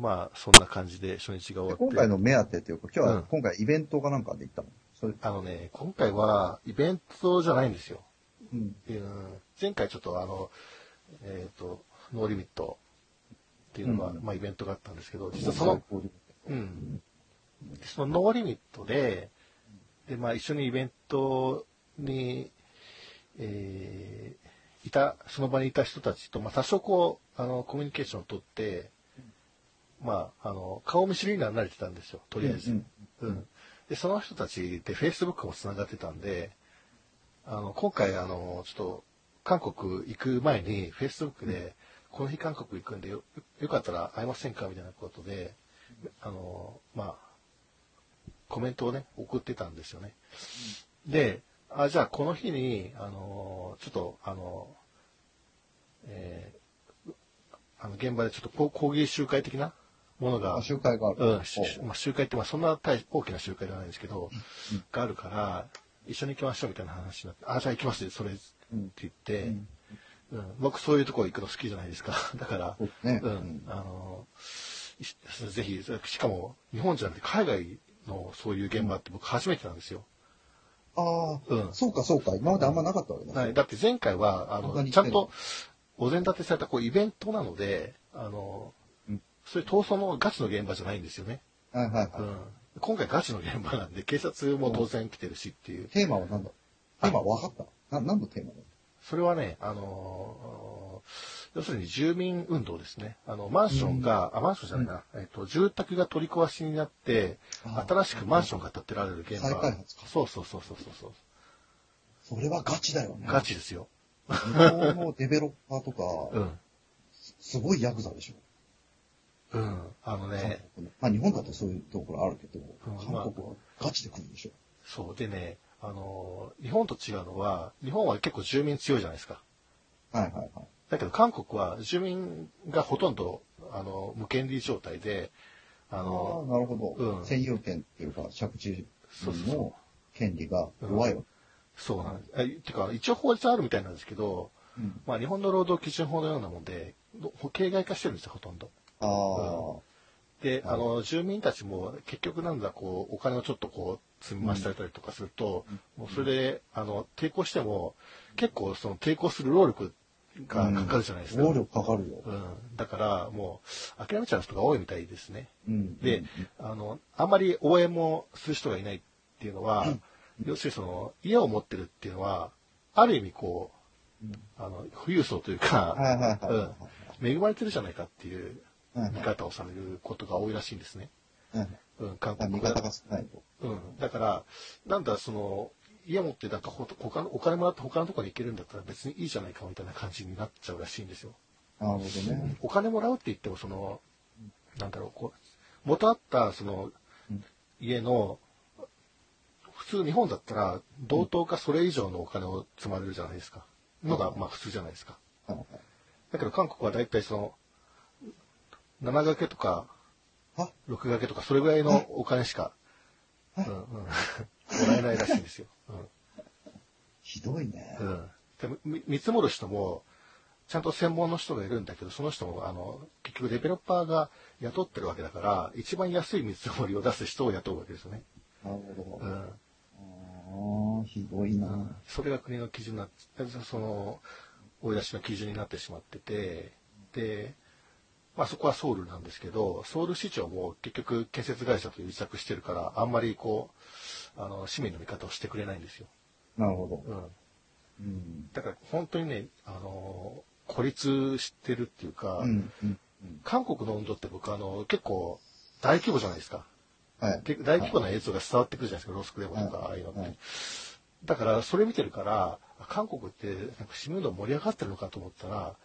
まあ、そんな感じで初日が終わって。今回の目当てっていうか、今日は、うん今回イベントかなんかで行ったの？それ、あのね、今回はイベントじゃないんですよ。うん。うん前回ちょっとあの、えっ、と、ノーリミットっていうのが、うんまあイベントがあったんですけど、実はその、うん。でそのノーリミットで、で、まあ一緒にイベントに、えーいた、その場にいた人たちと、まあ多少こう、あの、コミュニケーションを取って、まあ、あの、顔見知りには慣れてたんですよ、とりあえず。うんうん。で、その人たちで Facebook も繋がってたんで、あの、今回、あの、ちょっと、韓国行く前に Facebook で、この日韓国行くんでよ、よかったら会えませんか？みたいなことで、あの、まあ、コメントをね、送ってたんですよね。で、あ、じゃあこの日に、あの、ちょっと、あの、えーあの、現場でちょっと抗議集会的なものがあ、集会がある。うん、しまあ、集会ってまあそんな大大きな集会ではないんですけど、があるから、一緒に行きましょうみたいな話になって、あ、じゃあ行きますそれ、って言って、うん。僕そういうところ行くの好きじゃないですか。だから、ね。うん。うん。あの、しぜひ、しかも日本じゃなくて海外のそういう現場って僕初めてなんですよ。ああ、うん。そうかそうか。今まであんまなかったわけだ。はい、だって前回は、あの、ちゃんとお膳立てされたこうイベントなので、あの、うんそういう逃走のガチの現場じゃないんですよね。はいはいはい。うん、今回ガチの現場なんで、警察も当然来てるしっていう。テーマは何だ？テーマ分かった？な、何のテーマだそれはね、あのー要するに住民運動ですね。あの、マンションが、あ、マンションじゃないな、えっと、住宅が取り壊しになって、あ新しくマンションが建てられる現場。再開発かそうそうそうそうそうそう。それはガチだよね。ガチですよ。日本のデベロッパーとか、うん。すごいヤクザでしょ。うん。あのね、まあ日本だってそういうところあるけど、ん韓国はガチで来るでしょ。そう。でね、あのー日本と違うのは、日本は結構住民強いじゃないですか。はいはいはい。だけど韓国は住民がほとんど、あの、無権利状態で、あああの、なるほど。うん占有権っていうか、着地の権利が弱いわそうなんです。えてか、一応法律あるみたいなんですけど、け。うんまあ日本の労働基準法のようなもんで、ど形骸化してるんですよ、ほとんど。あで、あの、住民たちも結局なんだ、こう、お金をちょっとこう、積み増されたりとかすると、もうそれで、あの、抵抗しても、結構その抵抗する労力がかかるじゃないですあ、か。労力かかるよ。うん。だから、もう、諦めちゃう人が多いみたいですね。うん。で、あの、あんまり応援もする人がいないっていうのは、要するにその、家を持ってるっていうのは、ある意味こう、あの、富裕層というか、うん、恵まれてるじゃないかっていう見方をされることが多いらしいんですね。うんうん、韓あ国が。うん。だから、なんだ、その、家持ってなんかほ他の、お金もらって他のところに行けるんだったら別にいいじゃないかみたいな感じになっちゃうらしいんですよ。なるほどね。お金もらうって言っても、その、なんだろう、こう、元あった、そのうん、家の、普通日本だったら、同等かそれ以上のお金を積まれるじゃないですか。のが、まあ普通じゃないですか。だけど韓国はだいたいその、7掛けとか、あ、6掛けとか、それぐらいのお金しか、うんうん、もらえないらしいんですよ。ひどいね。うんうん、でみ見積もる人も、ちゃんと専門の人がいるんだけど、その人も、あの、結局デベロッパーが雇ってるわけだから、一番安い見積もりを出す人を雇うわけですよね。なるほど。うん。ああ、ひどいな。それが国の基準になその、追い出しの基準になってしまってて、で、まあそこはソウルなんですけど、ソウル市長も結局建設会社と癒着してるから、あんまりこう、あの、市民の味方をしてくれないんですよ。なるほど。うん。うん。だから本当にね、あの、孤立してるっていうか、うん。うん。韓国の運動って僕あの、結構大規模じゃないですか。はい。で大規模な映像が伝わってくるじゃないですか、ロスクレモとか、はいああいうのって。はいだから、それ見てるから、韓国って、なんか市民運動盛り上がってるのかと思ったら、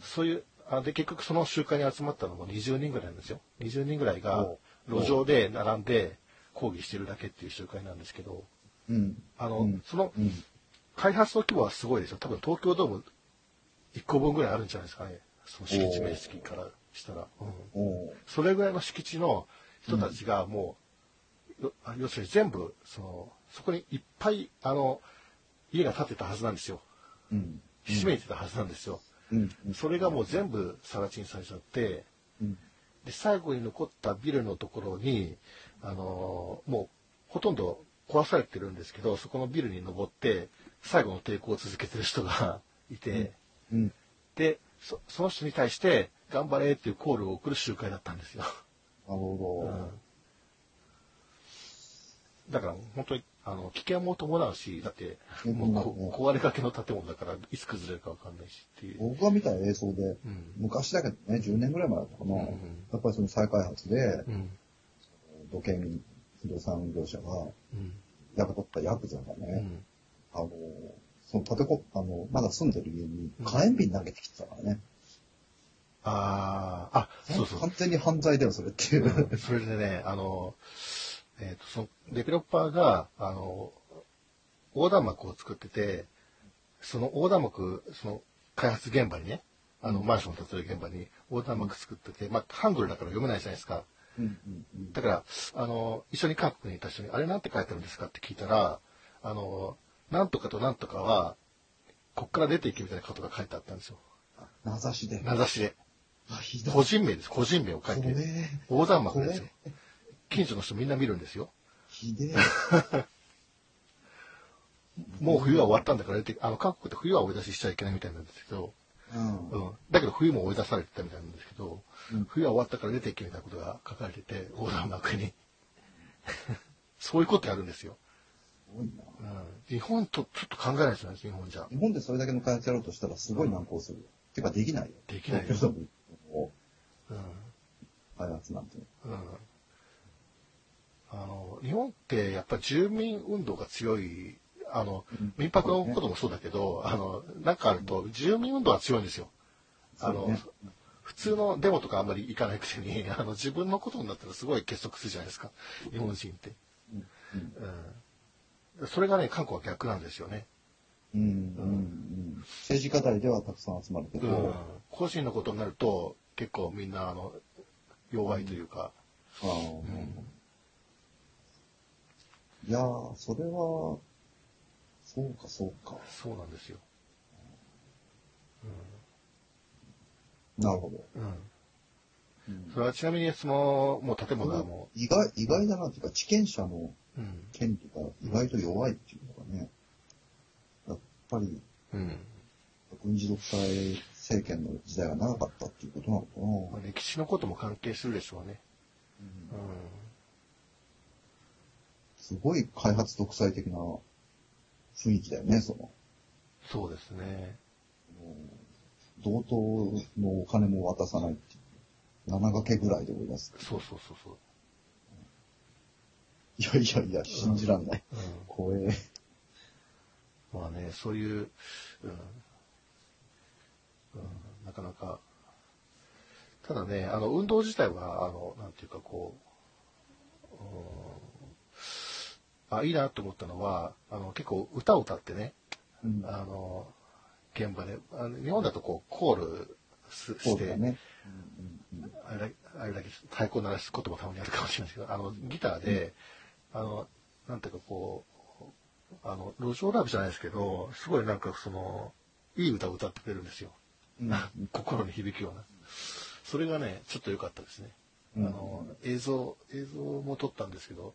そういう、あで、結局その集会に集まったのも20人ぐらいなんですよ。20人ぐらいがお路上で並んで抗議してるだけっていう集会なんですけど、うん。あの、うんそのうん。開発の規模はすごいですよ。多分東京ドーム1個分ぐらいあるんじゃないですかね。その敷地面積からしたら。うんそれぐらいの敷地の人たちがもう、要するに全部、その、そこにいっぱい、あの、家が建てたはずなんですよ。うん。ひしめいてたはずなんですよ。うん。それがもう全部更地にされちゃって、うん。で、最後に残ったビルのところに、あのーもうほとんど壊されてるんですけど、そこのビルに登って、最後の抵抗を続けてる人が いて、うん。でそ、その人に対して、頑張れっていうコールを送る集会だったんですよ。なるほだから本当にあの危険も伴うし、だって、うんもうこ壊れかけの建物だからいつ崩れるかわかんないしっていう。ど。僕が見た映像で、うん昔だけどね、10年ぐらい前だったかな。うんやっぱりその再開発で、うん土建不動産業者がうん雇ったヤクザがね、うんあの、その建てこ、あの、まだ住んでる家に火炎瓶投げてきてたからね。ああ、あ、そうそう。完全に犯罪だよ、それっていう。うんそれでね、あの、えっ、と、その、デベロッパーが、あの、横断幕を作ってて、その横断幕、その、開発現場にね、あの、マンション建てる現場に横断幕作ってて、まあ、ハングルだから読めないじゃないですか。だから、あの、一緒に韓国にいた人に、あれなんて書いてあるんですかって聞いたら、あの、なんとかとなんとかは、こっから出ていけみたいなことが書いてあったんですよ。名指しで。名指しで。個人名です。個人名を書いて。横断幕ですよ。近所の人みんな見るんですよ。ひでえ。もう冬は終わったんだから出て、あの、韓国って冬は追い出ししちゃいけないみたいなんですけど、うん。うん。だけど冬も追い出されてたみたいなんですけど、うん冬は終わったから出ていけみたいなことが書かれてて、横断幕に。そういうことやるんですよ。すごいな。うん。日本とちょっと考えないですよね、日本じゃ。日本でそれだけの開発やろうとしたらすごい難航する。てかできないよ。できないよ。開発なんて。うん。あの、日本ってやっぱり住民運動が強い、あの、うん。民泊のこともそうだけど、あの、なんかあると住民運動が強いんですよ。あの、普通のデモとかあんまり行かないくせに、あの、自分のことになったらすごい結束するじゃないですか。日本人って。うん。うん。それがね、韓国は逆なんですよね。うん。うん。うん。政治課題ではたくさん集まるけど、うん。個人のことになると、結構みんな、あの、弱いというか、あーいやー、それは、そうかそうか。そうなんですよ。なるほど。うん。うんそれはちなみに、その、もう建物はも意外、意外だなっていうか、地権者のう、うん。権利が意外と弱いっていうのがね、やっぱりうん。軍事独裁政権の時代が長かったっていうことなのかな。まあ、歴史のことも関係するでしょうね。うすごい開発独裁的な雰囲気だよね、その。ん。そうですね。同等のお金も渡さないっていう。7掛けぐらいで追い出す。そうそうそうそう。いやいやいや、信じらんない。うん。怖え。まあね、そういう、うん。うん、なかなか。ただね、あの、運動自体は、あの、なんていうかこう、うん、あ、いいなと思ったのは、あの、結構歌を歌ってね、うん。あの、現場で、あの日本だとこう、コールすして。あれだけ、あれだけ太鼓鳴らすこともたまにあるかもしれないですけど、あの、ギターで、あの、なんていうかこう、あの、路上ライブじゃないですけど、すごいなんかその、いい歌を歌ってくれるんですよ。うん。心に響くような。それがね、ちょっと良かったですね。うんあの、映像、映像も撮ったんですけど、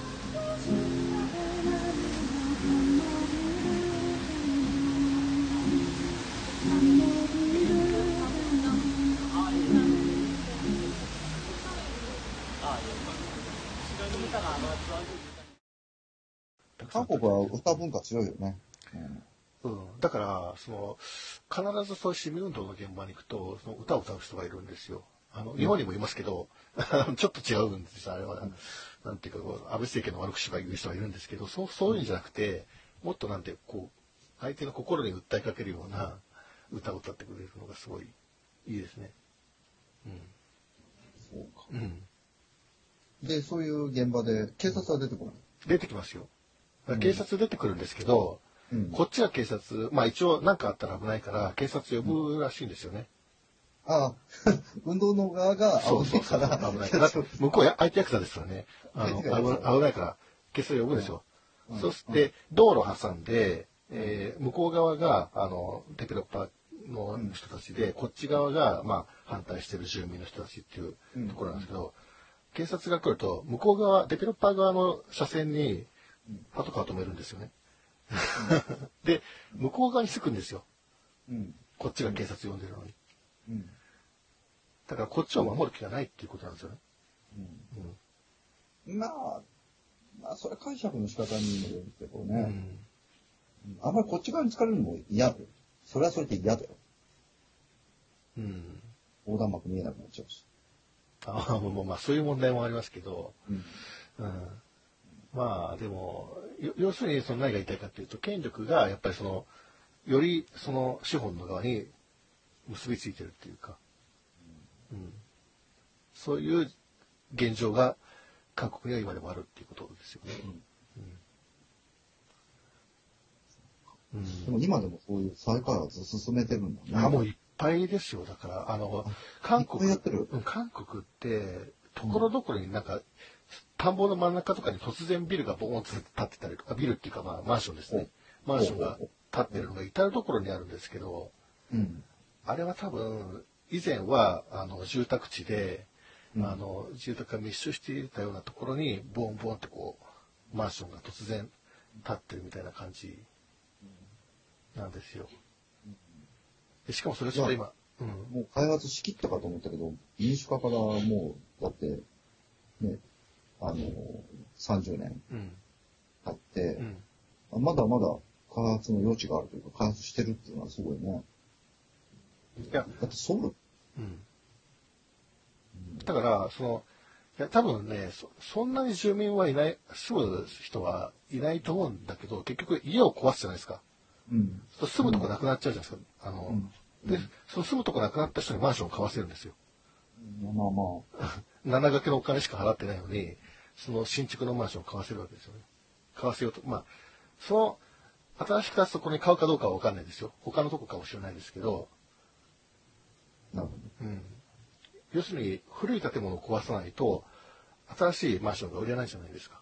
韓国は歌文化強いよね。うんうん、だから、その、必ずそういう市民運動の現場に行くと、その歌を歌う人がいるんですよ。あの、日本にもいますけど、ちょっと違うんですよ、あれは。なんていうか、安倍政権の悪口とか言う人がいるんですけど、そう、そういうんじゃなくて、もっとなんて、こう、相手の心に訴えかけるような歌を歌ってくれるのがすごいいいですね。そうか。うん。うん。で、そういう現場で警察は出てこない？出てきますよ。警察出てくるんですけど、うんこっちは警察、まあ一応何かあったら危ないから、警察呼ぶらしいんですよね。ああ、運動の側がそうそうそう。危ないから。向こうや相手役者ですからね。あの、危ないから、警察呼ぶでしょ。うんそして、道路挟んで、えー向こう側が、あの、デベロッパーの人たちで、こっち側が、まあ、反対してる住民の人たちっていうところなんですけど、警察が来ると、向こう側、デベロッパー側の車線に、パトカー止めるんですよね。で、向こう側に着くんですよ。うん。こっちが警察呼んでるのに。うん。だからこっちを守る気がないっていうことなんですよね。うん。まあ、まあ、それ解釈の仕方にもよるけどうん。ね。あんまりこっち側に疲れるのも嫌だよ。それはそれで嫌だよ。うん。うん。横断幕見えなくなっちゃうし。ああ、もうまあそういう問題もありますけど、うん。うん。まあでも、よ要するにその何が言いたいかっていうと、権力がやっぱりその、よりその資本の側に結びついてるっていうか、うん。そういう現状が韓国には今でもあるっていうことですよね。うん。でも今でもそういう再開発進めてるんだね。あ、もういっぱいですよ。だから、あの、韓国、韓国って、ところどころになんか、田んぼの真ん中とかに突然ビルがボーンと立ってたりとか、ビルっていうかまあマンションですね。マンションが立ってるのが至るところにあるんですけど、うん。あれは多分、以前は、あの、住宅地で、うんあの、住宅が密集していたようなところに、ボンボンってこう、マンションが突然立ってるみたいな感じなんですよ。でしかもそれちょっと今、うん。もう開発しきったかと思ったけど、民主化からもう、だって、ね、あの、30年うん。経ってう、ん。まだまだ開発の余地があるというか、開発してるっていうのはすごいね。いや、だってソウル、うん。だから、その、いや、多分ね、そ、そんなに住民はいない、住む人はいないと思うんだけど、結局家を壊すじゃないですか。うん。そう住むとこなくなっちゃうじゃないですか。あの、うんで、その住むとこなくなった人にマンションを買わせるんですよ。まあまあまあ、七掛けのお金しか払ってないのに、その新築のマンションを買わせるわけですよね。買わせようと。まあ、その、新しく建つところに買うかどうかはわかんないですよ。他のとこかもしれないですけど、なるほうん。要するに、古い建物を壊さないと、新しいマンションが売れないじゃないですか。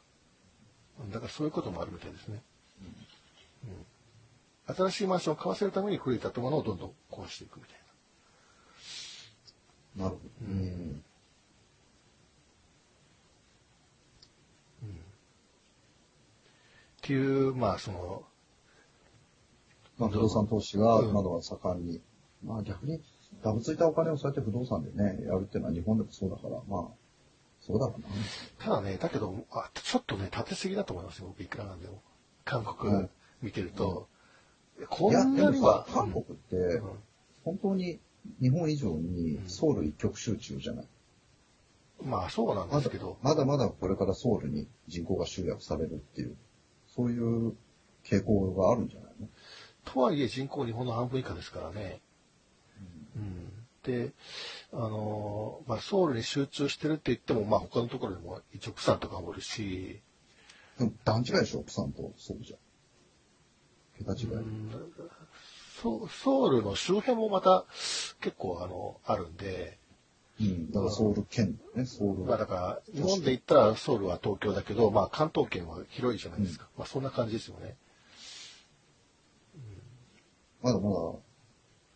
うんだからそういうこともあるみたいですね。うん新しいマンションを買わせるために古い建物をどんどん壊していくみたいな。ど。なるほど。うん。っていう、まあ、その、まあ、不動産投資がまだ盛んに。まあ逆に、ダブついたお金をそうやって不動産でね、やるっていうのは日本でもそうだから、まあ、そうだろうな。ただね、だけど、あちょっとね、立てすぎだと思いますよ、僕いくらなんでも。韓国うん見てると、こいや、んでもさなには、、韓国ってうん、本当に日本以上にソウル一極集中じゃない？まあそうなんですけど、まだまだこれからソウルに人口が集約されるっていう、そういう傾向があるんじゃないの？とはいえ人口日本の半分以下ですからね。うん、で、あのーまあ、ソウルに集中してるって言っても、まあ、他のところでも一応プサンとかもおるし、でも段違いでしょ、プサンとソウルじゃ。桁違い。うん。ソソウルの周辺もまた結構あのあるんで、うん。だからソウル県ね、ソウル。まあ、だから日本で言ったらソウルは東京だけど、まあ、関東圏は広いじゃないですか、まあ、そんな感じですよね。まだまだ、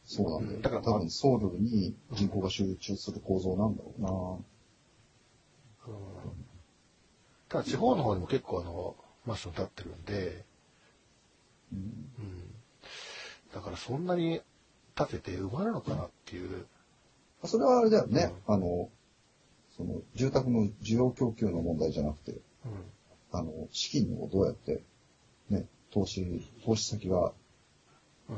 そうなんだよ。うんだから多分ソウルに人口が集中する構造なんだろただ地方の方にも結構あのマンション建ってるんで、うな。うんうん、だからそんなに建てて埋まるのかなっていう。それはあれだよね。あの、その、住宅の需要供給の問題じゃなくて、うんあの、資金をどうやって、ね、投資、投資先が、うん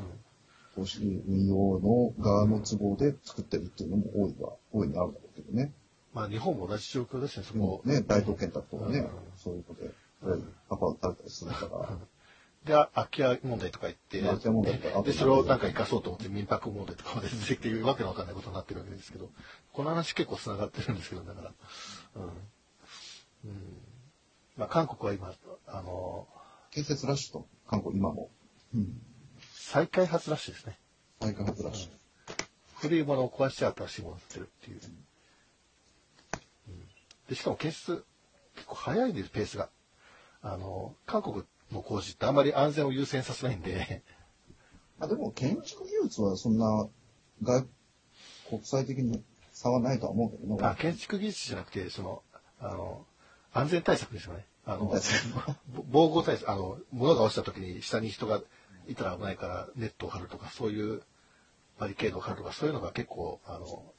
投資運用の側の都合で作ってるっていうのも多いは、大いにあるんだろうけどね。まあ日本も同じ状況ですね、そこ。ね、大東建託とかね、うんそういうことで、とりあえずパパを食べたりするから、で、あ空き家問題とか言って、空き家問題とかで、それをなんか生かそうと思って民泊問題とかまで出てきていうわけのわかんないことになってるわけですけど、この話結構繋がってるんですけど、だから。うん。まあ、韓国は今、あの、建設ラッシュと、韓国今も。うん。再開発ラッシュですね。再開発ラッシュ。古いものを壊して新しいものを作るっていう。うんで、しかも建設、結構早いんです、ペースが。あの、韓国の工事ってあんまり安全を優先させないんで、あでも建築技術はそんな、が、国際的に差はないとは思うけどね。あ、建築技術じゃなくて、その、あの、安全対策ですよね。あの、防護対策、あの、物が落ちた時に下に人がいたら危ないからネットを張るとか、そういうバリケードを張るとか、そういうのが結構、あの、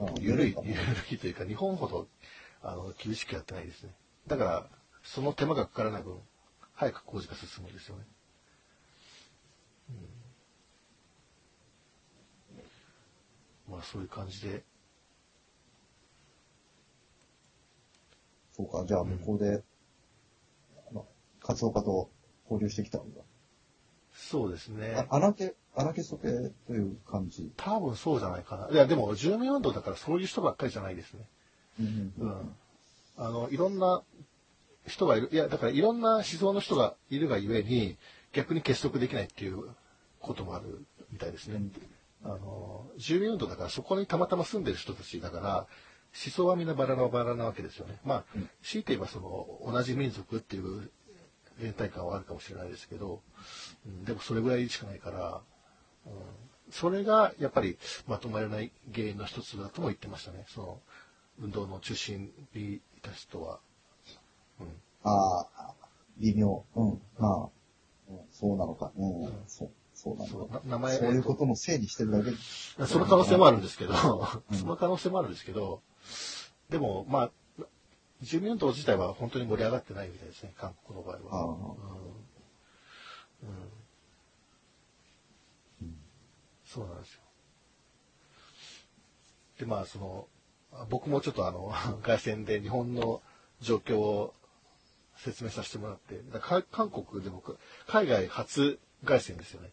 うん緩い、緩いというか、日本ほど、あの、厳しくやってないですね。だから、その手間がかからない分、早く工事が進むんですよね。うん、まあ、そういう感じで、そうか、じゃあ向こうで、あの、カツオカと交流してきたんだ。そうですね。あ荒け、荒けそけという感じ。多分そうじゃないかな。いや、でも、住民運動だからそういう人ばっかりじゃないですね。うんうん。あの、いろんな人がいる。いや、だからいろんな思想の人がいるがゆえに、逆に結束できないっていうこともあるみたいですね。あの、住民運動だからそこにたまたま住んでる人たちだから、思想はみんなバラバラバラなわけですよね。まあ、強いて言えばその、同じ民族っていう連帯感はあるかもしれないですけど、うん、でもそれぐらいしかないから、うん、それがやっぱりまとまらない原因の一つだとも言ってましたね。その、運動の中心にいた人は。うん。ああ、微妙。うん。まあ、うんそうなのか。うん。そう、そうなのか。な名前そういうことのせいにしてるだけ。その可能性もあるんですけど、その可能性もあるんですけど、でも、まあ、住民運動自体は本当に盛り上がってないみたいですね、韓国の場合は。うんうんそうなんですよ。で、まあ、その、僕もちょっとあの、外線で日本の状況を説明させてもらって、だか韓国で僕、海外初外線ですよね。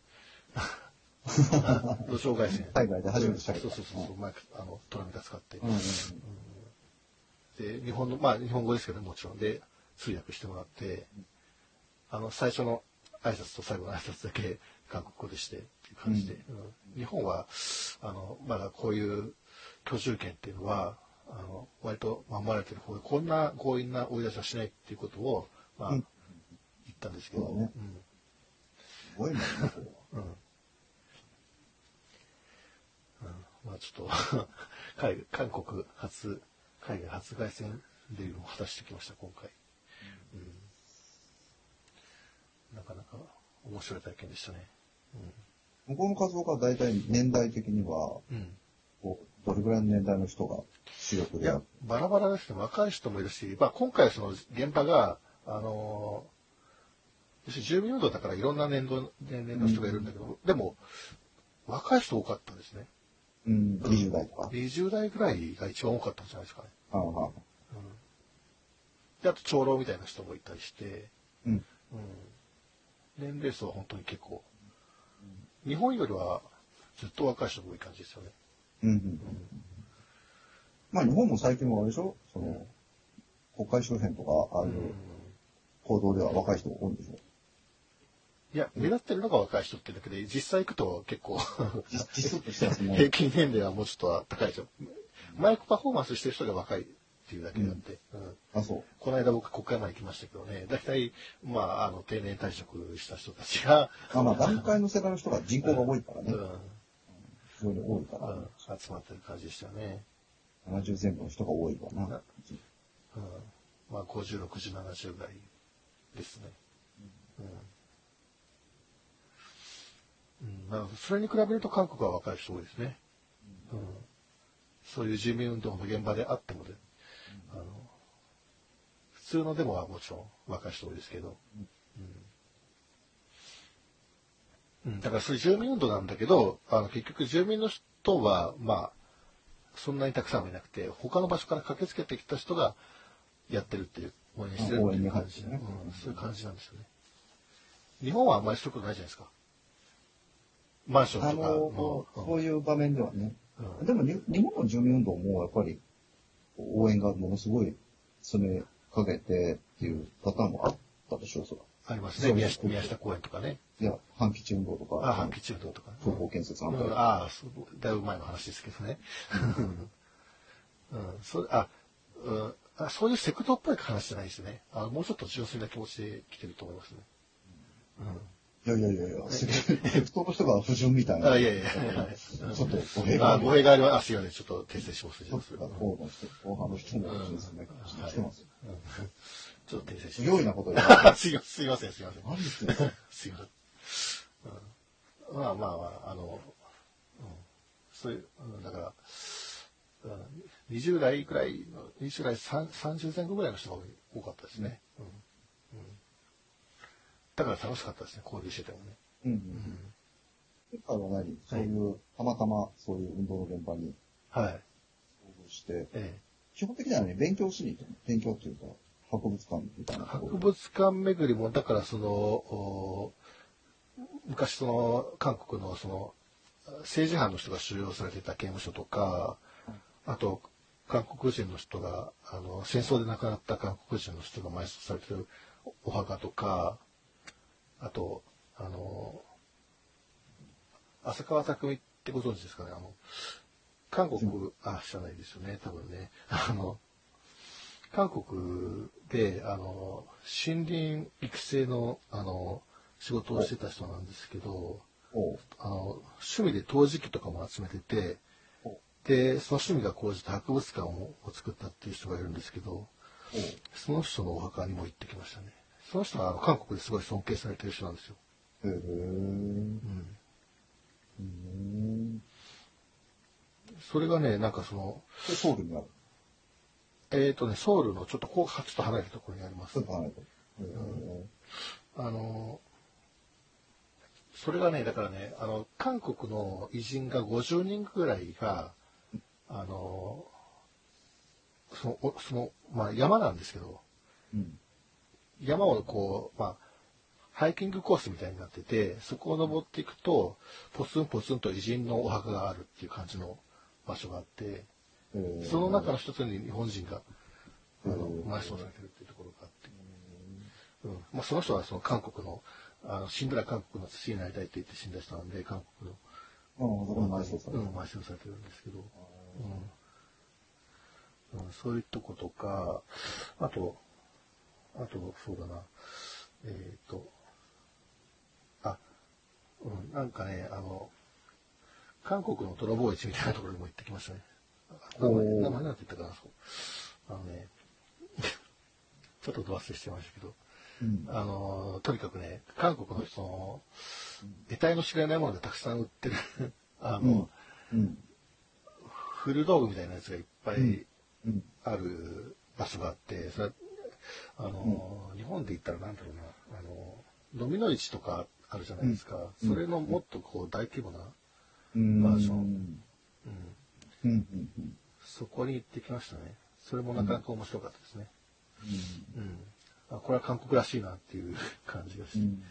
土壌外線。海外で初めてした。そうそうそうそう、マイク、あの、トラミタ使って。うんうんで、日本の、まあ日本語ですけどもちろん。で通訳してもらって、あの、最初の挨拶と最後の挨拶だけ韓国語でしてっていう感じで、うん。日本は、あの、まだこういう居住権っていうのは、あの、割と守られてる方で、こんな強引な追い出しはしないっていうことを、まあ、うん言ったんですけど、そうだねすごいね、うん。うん。まあちょっと、海韓国初、海外初凱旋デビューを果たしてきました、今回。うん。なかなか面白い体験でしたね。向こうの活動家は大体年代的には、うん。うん。こうどれぐらいの年代の人が主力でいや、バラバラですね。若い人もいるし、まあ今回その現場が、あのー、住民運動だからいろんな年度、年齢の人がいるんだけど、でも、若い人多かったですね。うん、20代とか？20代ぐらいが一番多かったんじゃないですかね。ああああで、あと長老みたいな人もいたりして、うん。うん、年齢層は本当に結構、日本よりはずっと若い人が多い感じですよね。うんうん。まあ日本も最近はあれでしょ？その、国会周辺とか、ああいう行動では若い人多いんでしょ？いや、目立ってるのが若い人ってだけで、実際行くと結構、平均年齢はもうちょっと高いですよ。マイクパフォーマンスしてる人が若いっていうだけであって、うん。あ、そう。この間僕国会まで行きましたけどね、大体、まあ、あの、定年退職した人たちが、まあまあ、段階の世代の人が人口が多いからね。う。ん、非常に多いかうんら、集まってる感じでしたよね。70前後の人が多いわな。うん、まあ、50、60、70ぐらいですね。うん。うん、まあ、それに比べると韓国は若い人多いですね。うん。そういう住民運動の現場であってもで、あの、普通のデモはもちろん若い人多いですけど、うん。うん、だからそういう住民運動なんだけど、あの、結局住民の人は、まあ、そんなにたくさんはいなくて、他の場所から駆けつけてきた人がやってるっていう、応援してるっていう感じ、ねうん、そういう感じなんですよね。日本はあんまりそういうことないじゃないですか。マンショあンとかの、うんそういう場面ではね。うんでもに、日本の住民運動もやっぱり、応援がものすごい詰めかけてっていうパターンもあったでしょ、それ。ありますね。宮下宮下公園とかね。いや、反基地運動とか。あ、反基地運動とか。東方建設なんか、うん、ああ、だいぶ前の話ですけどね。うん、それあ、うんあ、そういうセクトっぽい話じゃないですね。あもうちょっと純粋な気持ちで来てると思いますね。いやいやいやいや、セクセクトの人が不純みたいな。あいやいやちょっと語弊がある。語弊があります。あ、すいません。ちょっと訂正します。ちょっと方の人、後半の人もですね、来てますよ。ちょっと訂正しすます。ごいなこと。すいません、すいません、すいません。すいません。うん、まあまあまあ、あの、うん、そういう、うん、だから、うん、20代くらいの、20代3 30前後ぐらいの人が多かったですね。うんうん、だから楽しかったですね、交流しててもね。うんうん。今回は何そういう、たまたまそういう運動の現場にはい。して、え基本的にはね、勉強しに行ったの勉強っていうか、博物館みたいえ、な博物館巡りも、だからその、お昔その、韓国のその、政治犯の人が収容されていた刑務所とか、あと、韓国人の人が、あの、戦争で亡くなった韓国人の人が埋葬されてるお墓とか、あと、あの、浅川匠ってご存知ですかね、あの、韓国、あ、知らないですよね、多分ね。あの、韓国で、あの、森林育成の、あの、仕事をしてた人なんですけど、あの、趣味で陶磁器とかも集めててお、で、その趣味が高じて博物館をを作ったっていう人がいるんですけど、その人のお墓にも行ってきましたね。その人はあの韓国ですごい尊敬されてる人なんですよ。へえ。うん。うん。それがね、なんかその、で、ソウルにある。えっ、とね、ソウルのちょっとこう、ちょっと離れたところにありますちょっ。と離れてる。へえ。あの、それがね、だからね、あの、韓国の偉人が50人ぐらいが、あの、その、おその、まあ山なんですけど、うん。山をこう、まあ、ハイキングコースみたいになってて、そこを登っていくと、ポツンポツンと偉人のお墓があるっていう感じの場所があって、その中の一つに日本人が、あのうん。埋葬されてるっていうところがあって、うん。まあ、その人はその韓国の、あの死んだら韓国の土になりたいって言って死んだ人なんで、韓国の、うん、埋葬されうん、てる。埋葬されてるんですけど、うん。うん、そういうとことか、あと、あと、そうだな、えっ、と、あ、うん、なんかね、あの、韓国の泥棒市みたいなところにも行ってきましたね。名前、名前なんて言ったかな、そう。あのね、ちょっとど忘れしてましたけど、うん。あの、とにかくね、韓国のその、得体の知れないものがたくさん売ってる、あの、うん。古道具みたいなやつがいっぱいうん。ある場所があって、それあの、日本で言ったらなんだろうな、あの、飲みの市とかあるじゃないですか。うんそれのもっとこう大規模な、うん。マンションうん。うん、うん。うん。そこに行ってきましたね。それもなかなか面白かったですね。うん。うん。あ、これは韓国らしいなっていう感じがして、うん。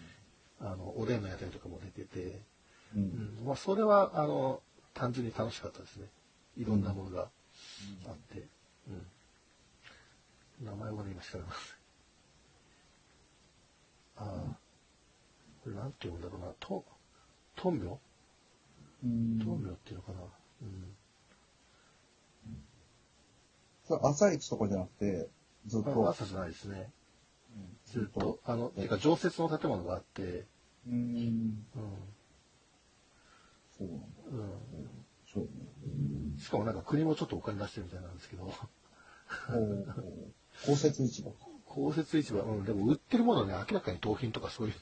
あの、おでんの屋台とかも出てて、う。うんん、まあそれは、あの、単純に楽しかったですね。いろんなものがあって。うん。名前はね、今調べます。ああ。これなんて言うんだろうな。と、トンミョう？ん。トンミョっていうのかな。うん。それ朝一とかじゃなくて、ずっあと。朝じゃないですね。ずずっと、あの、ていうか常設の建物があって、うん。うん。そうなんだ。うん。そうね。しかもなんか国もちょっとお金出してるみたいなんですけど、おー公設市場。公設市場、うん、でも売ってるものね、明らかに盗品とかそういう、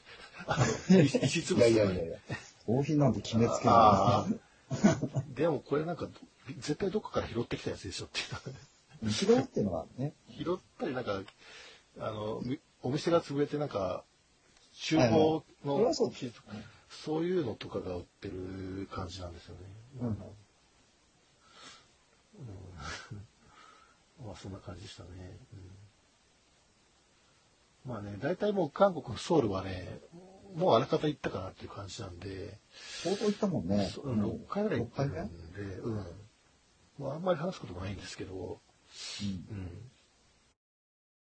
あの、石石潰すとかいやいやいやいや。盗品なんて決めつけるああ。でもこれなんか、絶対どっかから拾ってきたやつでしょっていう。後ろっていうのがね。拾ったりなんか、あの、みお店が潰れてなんか、厨房のはそういうのとかが売ってる感じなんですよね。うんうんまあそんな感じでしたね。うんまあね、大体もう韓国のソウルはね、もうあらかた行ったかなっていう感じなんで、相当行ったもんね。そうん6回ぐらい行ってる六回んで、うん。まああんまり話すこともないんですけど、うん。